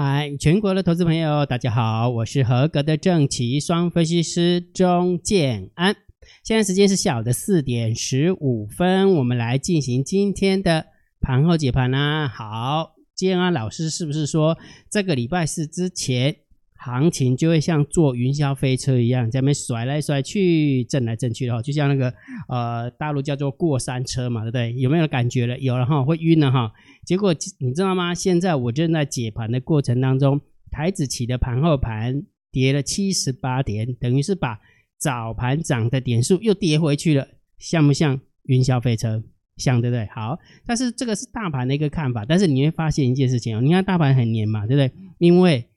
嗨，全国的投资朋友，大家好，我是合格的正奇双分析师钟建安。现在时间是下午的四点十五分，我们来进行今天的盘后解盘啦。好，建安老师是不是说这个礼拜四之前？行情就会像坐云霄飞车一样，在那边甩来甩去，震来震去的哈，就像那个呃大陆叫做过山车嘛，对不对？有没有感觉了？有了哈，会晕了哈。结果你知道吗？现在我正在解盘的过程当中，台指起的盘后盘跌了七十八点，等于是把早盘涨的点数又跌回去了，像不像云霄飞车？像对不对？好，但是这个是大盘的一个看法，但是你会发现一件事情哦，你看大盘很黏嘛，对不对？因为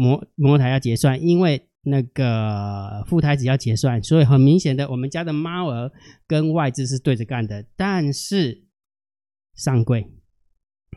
摩摩台要结算，因为那个副台子要结算，所以很明显的，我们家的猫儿跟外资是对着干的。但是上柜，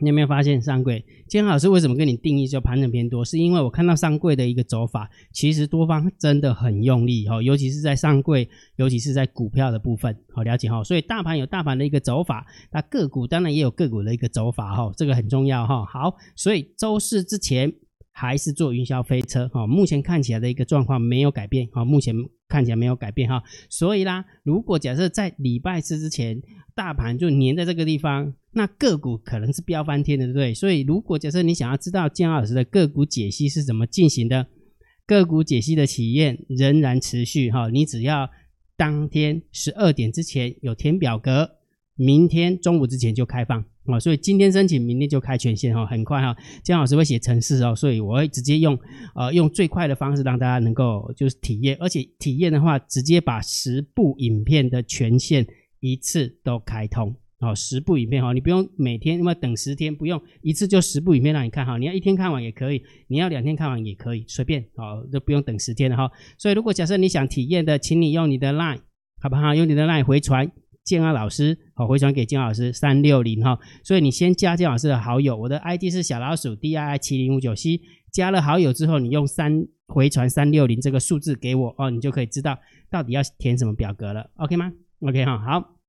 你有没有发现上柜？今天老师为什么跟你定义叫盘整偏多？是因为我看到上柜的一个走法，其实多方真的很用力哈，尤其是在上柜，尤其是在股票的部分，好了解哈。所以大盘有大盘的一个走法，那个股当然也有个股的一个走法哈，这个很重要哈。好，所以周四之前。还是坐云霄飞车哈，目前看起来的一个状况没有改变哈，目前看起来没有改变哈，所以啦，如果假设在礼拜四之前大盘就黏在这个地方，那个股可能是飙翻天的，对不对？所以如果假设你想要知道建安老师的个股解析是怎么进行的，个股解析的体验仍然持续哈，你只要当天十二点之前有填表格，明天中午之前就开放。哦，所以今天申请，明天就开权限哈，很快哈。建安老师会写程式哦，所以我会直接用呃用最快的方式让大家能够就是体验，而且体验的话，直接把十部影片的权限一次都开通哦，十部影片哈，你不用每天那么等十天，不用一次就十部影片让你看哈，你要一天看完也可以，你要两天看完也可以，随便哦，都不用等十天的哈。所以如果假设你想体验的，请你用你的 Line 好不好？用你的 Line 回传。建安老师，好，回传给建安老师三六零哈，所以你先加建老师的好友，我的 ID 是小老鼠 D I I 七零五九 C，加了好友之后，你用三回传三六零这个数字给我哦，你就可以知道到底要填什么表格了，OK 吗？OK 哈，好，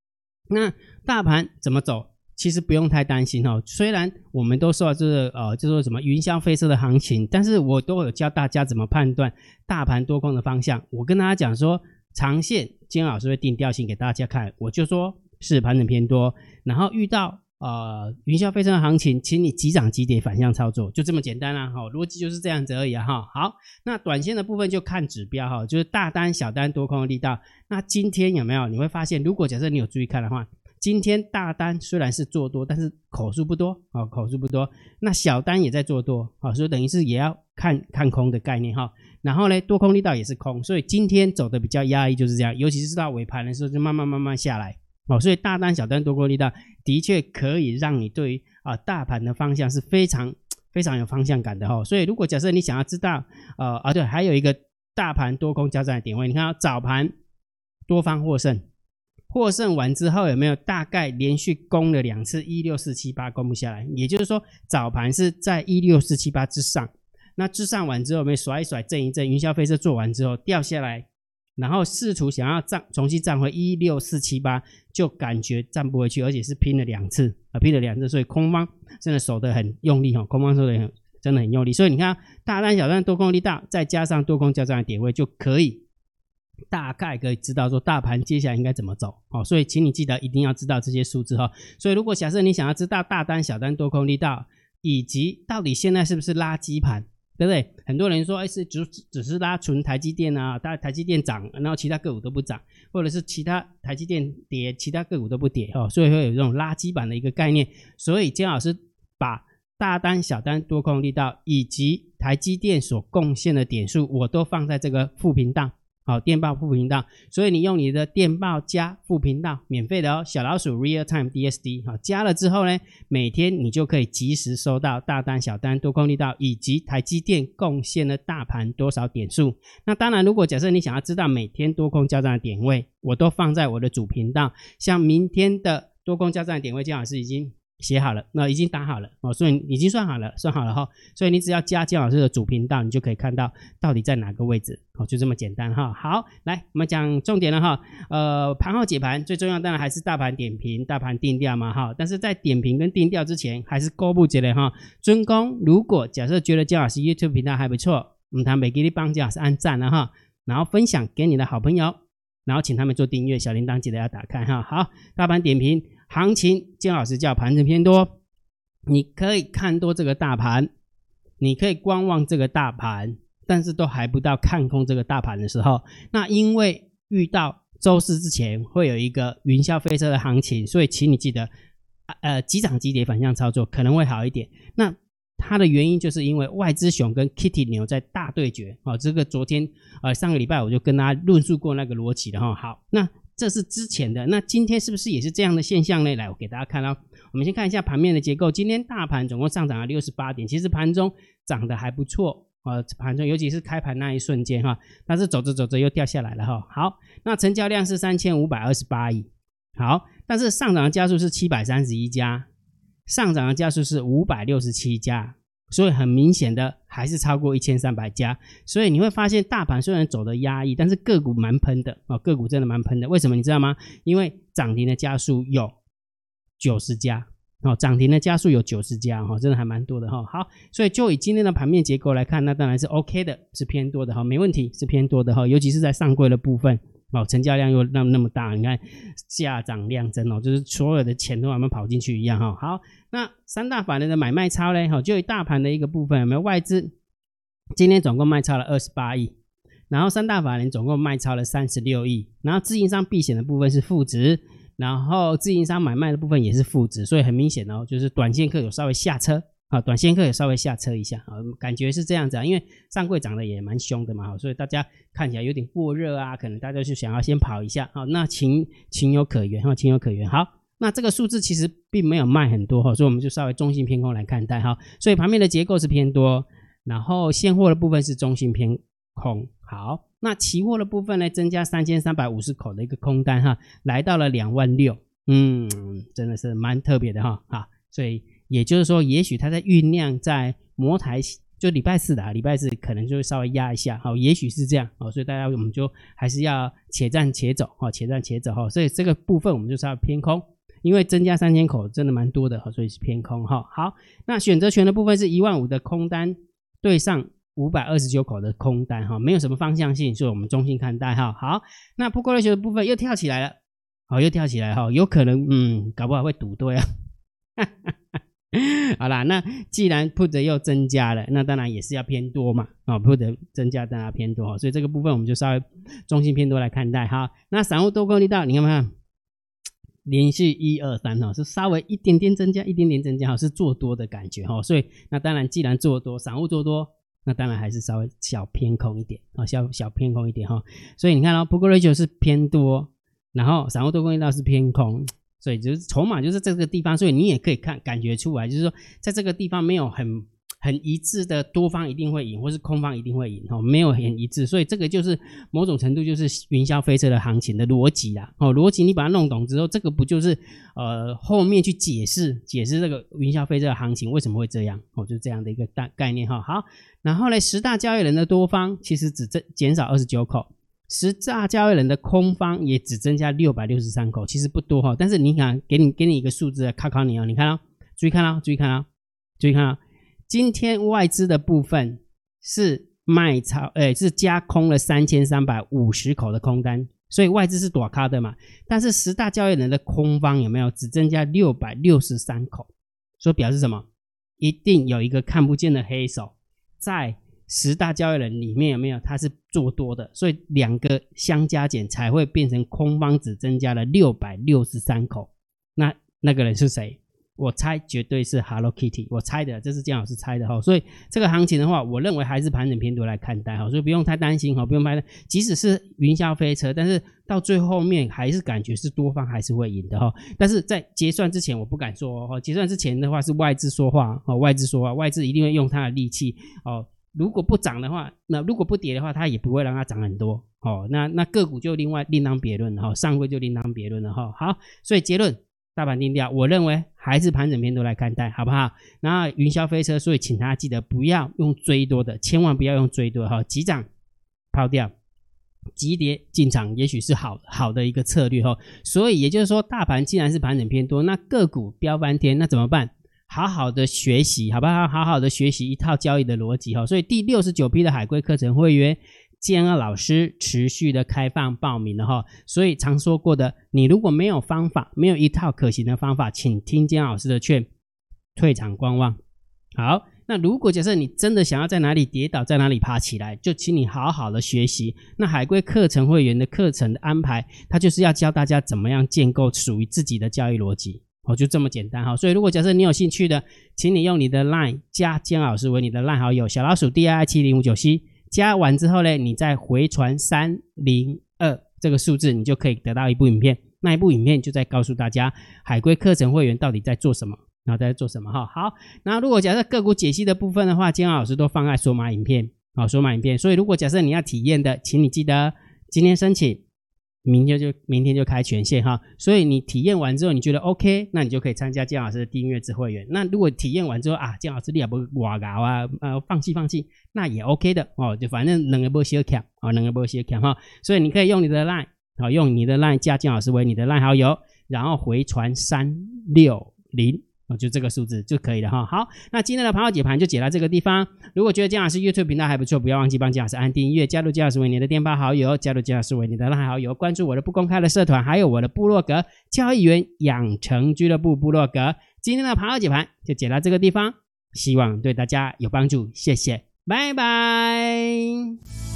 那大盘怎么走？其实不用太担心哈，虽然我们都说这个呃就说什么云霄飞车的行情，但是我都有教大家怎么判断大盘多空的方向，我跟大家讲说。长线，金老师会定调性给大家看，我就说是盘整偏多，然后遇到呃云霄飞车的行情，请你急涨急跌反向操作，就这么简单啦，哈，逻辑就是这样子而已，哈，好，那短线的部分就看指标哈，就是大单、小单、多空的力道。那今天有没有？你会发现，如果假设你有注意看的话，今天大单虽然是做多，但是口数不多啊，口数不多。那小单也在做多，啊，所以等于是也要看看空的概念哈。然后呢，多空力道也是空，所以今天走的比较压抑，就是这样。尤其是到尾盘的时候，就慢慢慢慢下来哦。所以大单、小单、多空力道的确可以让你对于啊大盘的方向是非常 非常有方向感的哈。所以如果假设你想要知道，呃啊对，还有一个大盘多空交战的点位，你看早盘多方获胜，获胜完之后有没有大概连续攻了两次一六四七八攻不下来？也就是说早盘是在一六四七八之上。那自上完之后，我们甩一甩，震一震，云霄飞车做完之后掉下来，然后试图想要站，重新站回一六四七八，就感觉站不回去，而且是拼了两次啊，拼了两次，所以空方真的守得很用力哈，空方守得很真的很用力，所以你看大单小单多空力大，再加上多空交战的点位，就可以大概可以知道说大盘接下来应该怎么走哦，所以请你记得一定要知道这些数字哈，所以如果假设你想要知道大单小单多空力道，以及到底现在是不是垃圾盘？对不对？很多人说，哎，是只只是拉纯台积电啊，大台积电涨，然后其他个股都不涨，或者是其他台积电跌，其他个股都不跌哦，所以会有这种垃圾板的一个概念。所以金老师把大单、小单、多空力道以及台积电所贡献的点数，我都放在这个副频道。好，电报副频道，所以你用你的电报加副频道，免费的哦。小老鼠 Real Time DSD，好，加了之后呢，每天你就可以及时收到大单、小单、多空力道以及台积电贡献的大盘多少点数。那当然，如果假设你想要知道每天多空交战的点位，我都放在我的主频道。像明天的多空交战的点位，姜老师已经写好了，那已经打好了哦，所以已经算好了，算好了哈，所以你只要加姜老师的主频道，你就可以看到到底在哪个位置哦，就这么简单哈。好，来我们讲重点了哈，呃，盘后解盘最重要当然还是大盘点评、大盘定调嘛哈，但是在点评跟定调之前，还是公布这类哈，尊公如果假设觉得姜老师 YouTube 频道还不错，嗯，他每给你帮姜老师按赞了哈，然后分享给你的好朋友，然后请他们做订阅，小铃铛记得要打开哈。好，大盘点评。行情，金老师叫盘子偏多，你可以看多这个大盘，你可以观望这个大盘，但是都还不到看空这个大盘的时候。那因为遇到周四之前会有一个云霄飞车的行情，所以请你记得，呃，急涨急跌反向操作可能会好一点。那它的原因就是因为外资熊跟 Kitty 牛在大对决啊，这个昨天呃上个礼拜我就跟大家论述过那个逻辑的哈。好，那。这是之前的，那今天是不是也是这样的现象呢？来，我给大家看哦。我们先看一下盘面的结构。今天大盘总共上涨了六十八点，其实盘中涨得还不错啊。盘中尤其是开盘那一瞬间哈，但是走着走着又掉下来了哈。好，那成交量是三千五百二十八亿。好，但是上涨的家数是七百三十一家，上涨的家数是五百六十七家。所以很明显的还是超过一千三百家，所以你会发现大盘虽然走的压抑，但是个股蛮喷的啊，个股真的蛮喷的。为什么你知道吗？因为涨停的家数有九十家哦，涨停的家数有九十家哈，真的还蛮多的哈。好，所以就以今天的盘面结构来看，那当然是 OK 的，是偏多的哈，没问题，是偏多的哈，尤其是在上柜的部分。哦，成交量又那那么大，你看价涨量增哦，就是所有的钱都慢慢跑进去一样哈。好，那三大法人的买卖超嘞，哈，就以大盘的一个部分有没有外资？今天总共卖超了二十八亿，然后三大法人总共卖超了三十六亿，然后自营商避险的部分是负值，然后自营商买卖的部分也是负值，所以很明显哦，就是短线客有稍微下车。好，短线客也稍微下车一下，啊，感觉是这样子啊，因为上柜涨得也蛮凶的嘛，所以大家看起来有点过热啊，可能大家就想要先跑一下，好，那情情有可原哈，情有可原。好，那这个数字其实并没有卖很多哈，所以我们就稍微中性偏空来看待哈，所以盘面的结构是偏多，然后现货的部分是中性偏空。好，那期货的部分呢，增加三千三百五十口的一个空单哈，来到了两万六，嗯，真的是蛮特别的哈，好，所以。也就是说，也许它在酝酿，在摩台，就礼拜四的啊，礼拜四可能就会稍微压一下，好，也许是这样，好，所以大家我们就还是要且战且走，哈，且战且走，哈，所以这个部分我们就稍微偏空，因为增加三千口真的蛮多的，哈，所以是偏空，哈，好，那选择权的部分是一万五的空单对上五百二十九口的空单，哈，没有什么方向性，所以我们中性看待，哈，好，那不过来就的部分又跳起来了，好，又跳起来，哈，有可能，嗯，搞不好会赌对啊，哈哈哈。好啦，那既然 put 又增加了，那当然也是要偏多嘛。啊，put 增加当然偏多，所以这个部分我们就稍微中性偏多来看待哈。那散户多空力道，你看看，连续一二三哈，是稍微一点点增加，一点点增加哈，是做多的感觉哈。所以那当然，既然做多，散户做多，那当然还是稍微小偏空一点啊，小小偏空一点哈。所以你看到 put ratio 是偏多，然后散户多空力道是偏空。所以就是筹码就是这个地方，所以你也可以看感觉出来，就是说在这个地方没有很很一致的多方一定会赢，或是空方一定会赢哦，没有很一致，所以这个就是某种程度就是云霄飞车的行情的逻辑啦哦，逻辑你把它弄懂之后，这个不就是呃后面去解释解释这个云霄飞车的行情为什么会这样哦，就是这样的一个大概念哈。好，然后呢，十大交易人的多方其实只增减少二十九口。十大交易人的空方也只增加六百六十三口，其实不多哈。但是你看，给你给你一个数字考考你哦。你看哦，注意看哦，注意看哦，注意看哦。今天外资的部分是卖超，哎，是加空了三千三百五十口的空单，所以外资是躲咖的嘛。但是十大交易人的空方有没有只增加六百六十三口？所以表示什么？一定有一个看不见的黑手在。十大交易人里面有没有他是做多的，所以两个相加减才会变成空方只增加了六百六十三口。那那个人是谁？我猜绝对是 Hello Kitty，我猜的，这是姜老师猜的哈。所以这个行情的话，我认为还是盘整偏多来看待哈，所以不用太担心哈，不用太担。即使是云霄飞车，但是到最后面还是感觉是多方还是会赢的哈。但是在结算之前，我不敢说哈，结算之前的话是外资说话哦，外资说话，外资一定会用他的力气哦。如果不涨的话，那如果不跌的话，它也不会让它涨很多哦。那那个股就另外另当别论了哈，上柜就另当别论了哈。好，所以结论大盘定调，我认为还是盘整偏多来看待，好不好？那云霄飞车，所以请大家记得不要用追多的，千万不要用追多哈，急涨抛掉，急跌进场，也许是好好的一个策略哈。所以也就是说，大盘既然是盘整偏多，那个股飙翻天，那怎么办？好好的学习，好不好？好好的学习一套交易的逻辑哈。所以第六十九批的海龟课程会员。建安老师持续的开放报名了哈，所以常说过的，你如果没有方法，没有一套可行的方法，请听建老师的劝，退场观望。好，那如果假设你真的想要在哪里跌倒，在哪里爬起来，就请你好好的学习。那海龟课程会员的课程的安排，它就是要教大家怎么样建构属于自己的交易逻辑，哦，就这么简单哈。所以如果假设你有兴趣的，请你用你的 LINE 加姜老师为你的 LINE 好友，小老鼠 D I 七零五九 C。加完之后呢，你再回传三零二这个数字，你就可以得到一部影片。那一部影片就在告诉大家海龟课程会员到底在做什么，然后在做什么哈。好，那如果假设个股解析的部分的话，建安老师都放在索马影片，好，索马影片。所以如果假设你要体验的，请你记得今天申请。明天就明天就开权限哈，所以你体验完之后你觉得 OK，那你就可以参加建老师的订阅制会员。那如果体验完之后啊，建老师你也不哇搞啊，呃放弃放弃，那也 OK 的哦，就反正两个不相欠啊，两个不相欠哈。所以你可以用你的 LINE 好，用你的 LINE 加建老师为你的 LINE 好友，然后回传三六零。哦，就这个数字就可以了哈。好，那今天的盘后解盘就解到这个地方。如果觉得建老师 YouTube 频道还不错，不要忘记帮建老师按订阅，加入建老师为你的电报好友，加入建老师为你的赖好友，关注我的不公开的社团，还有我的部落格交易员养成俱乐部部落格。今天的盘后解盘就解到这个地方，希望对大家有帮助，谢谢，拜拜。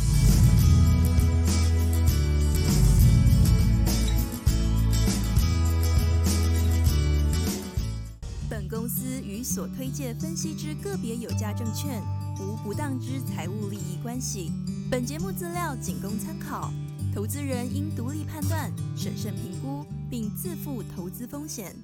所推介分析之个别有价证券无不当之财务利益关系。本节目资料仅供参考，投资人应独立判断、审慎评估，并自负投资风险。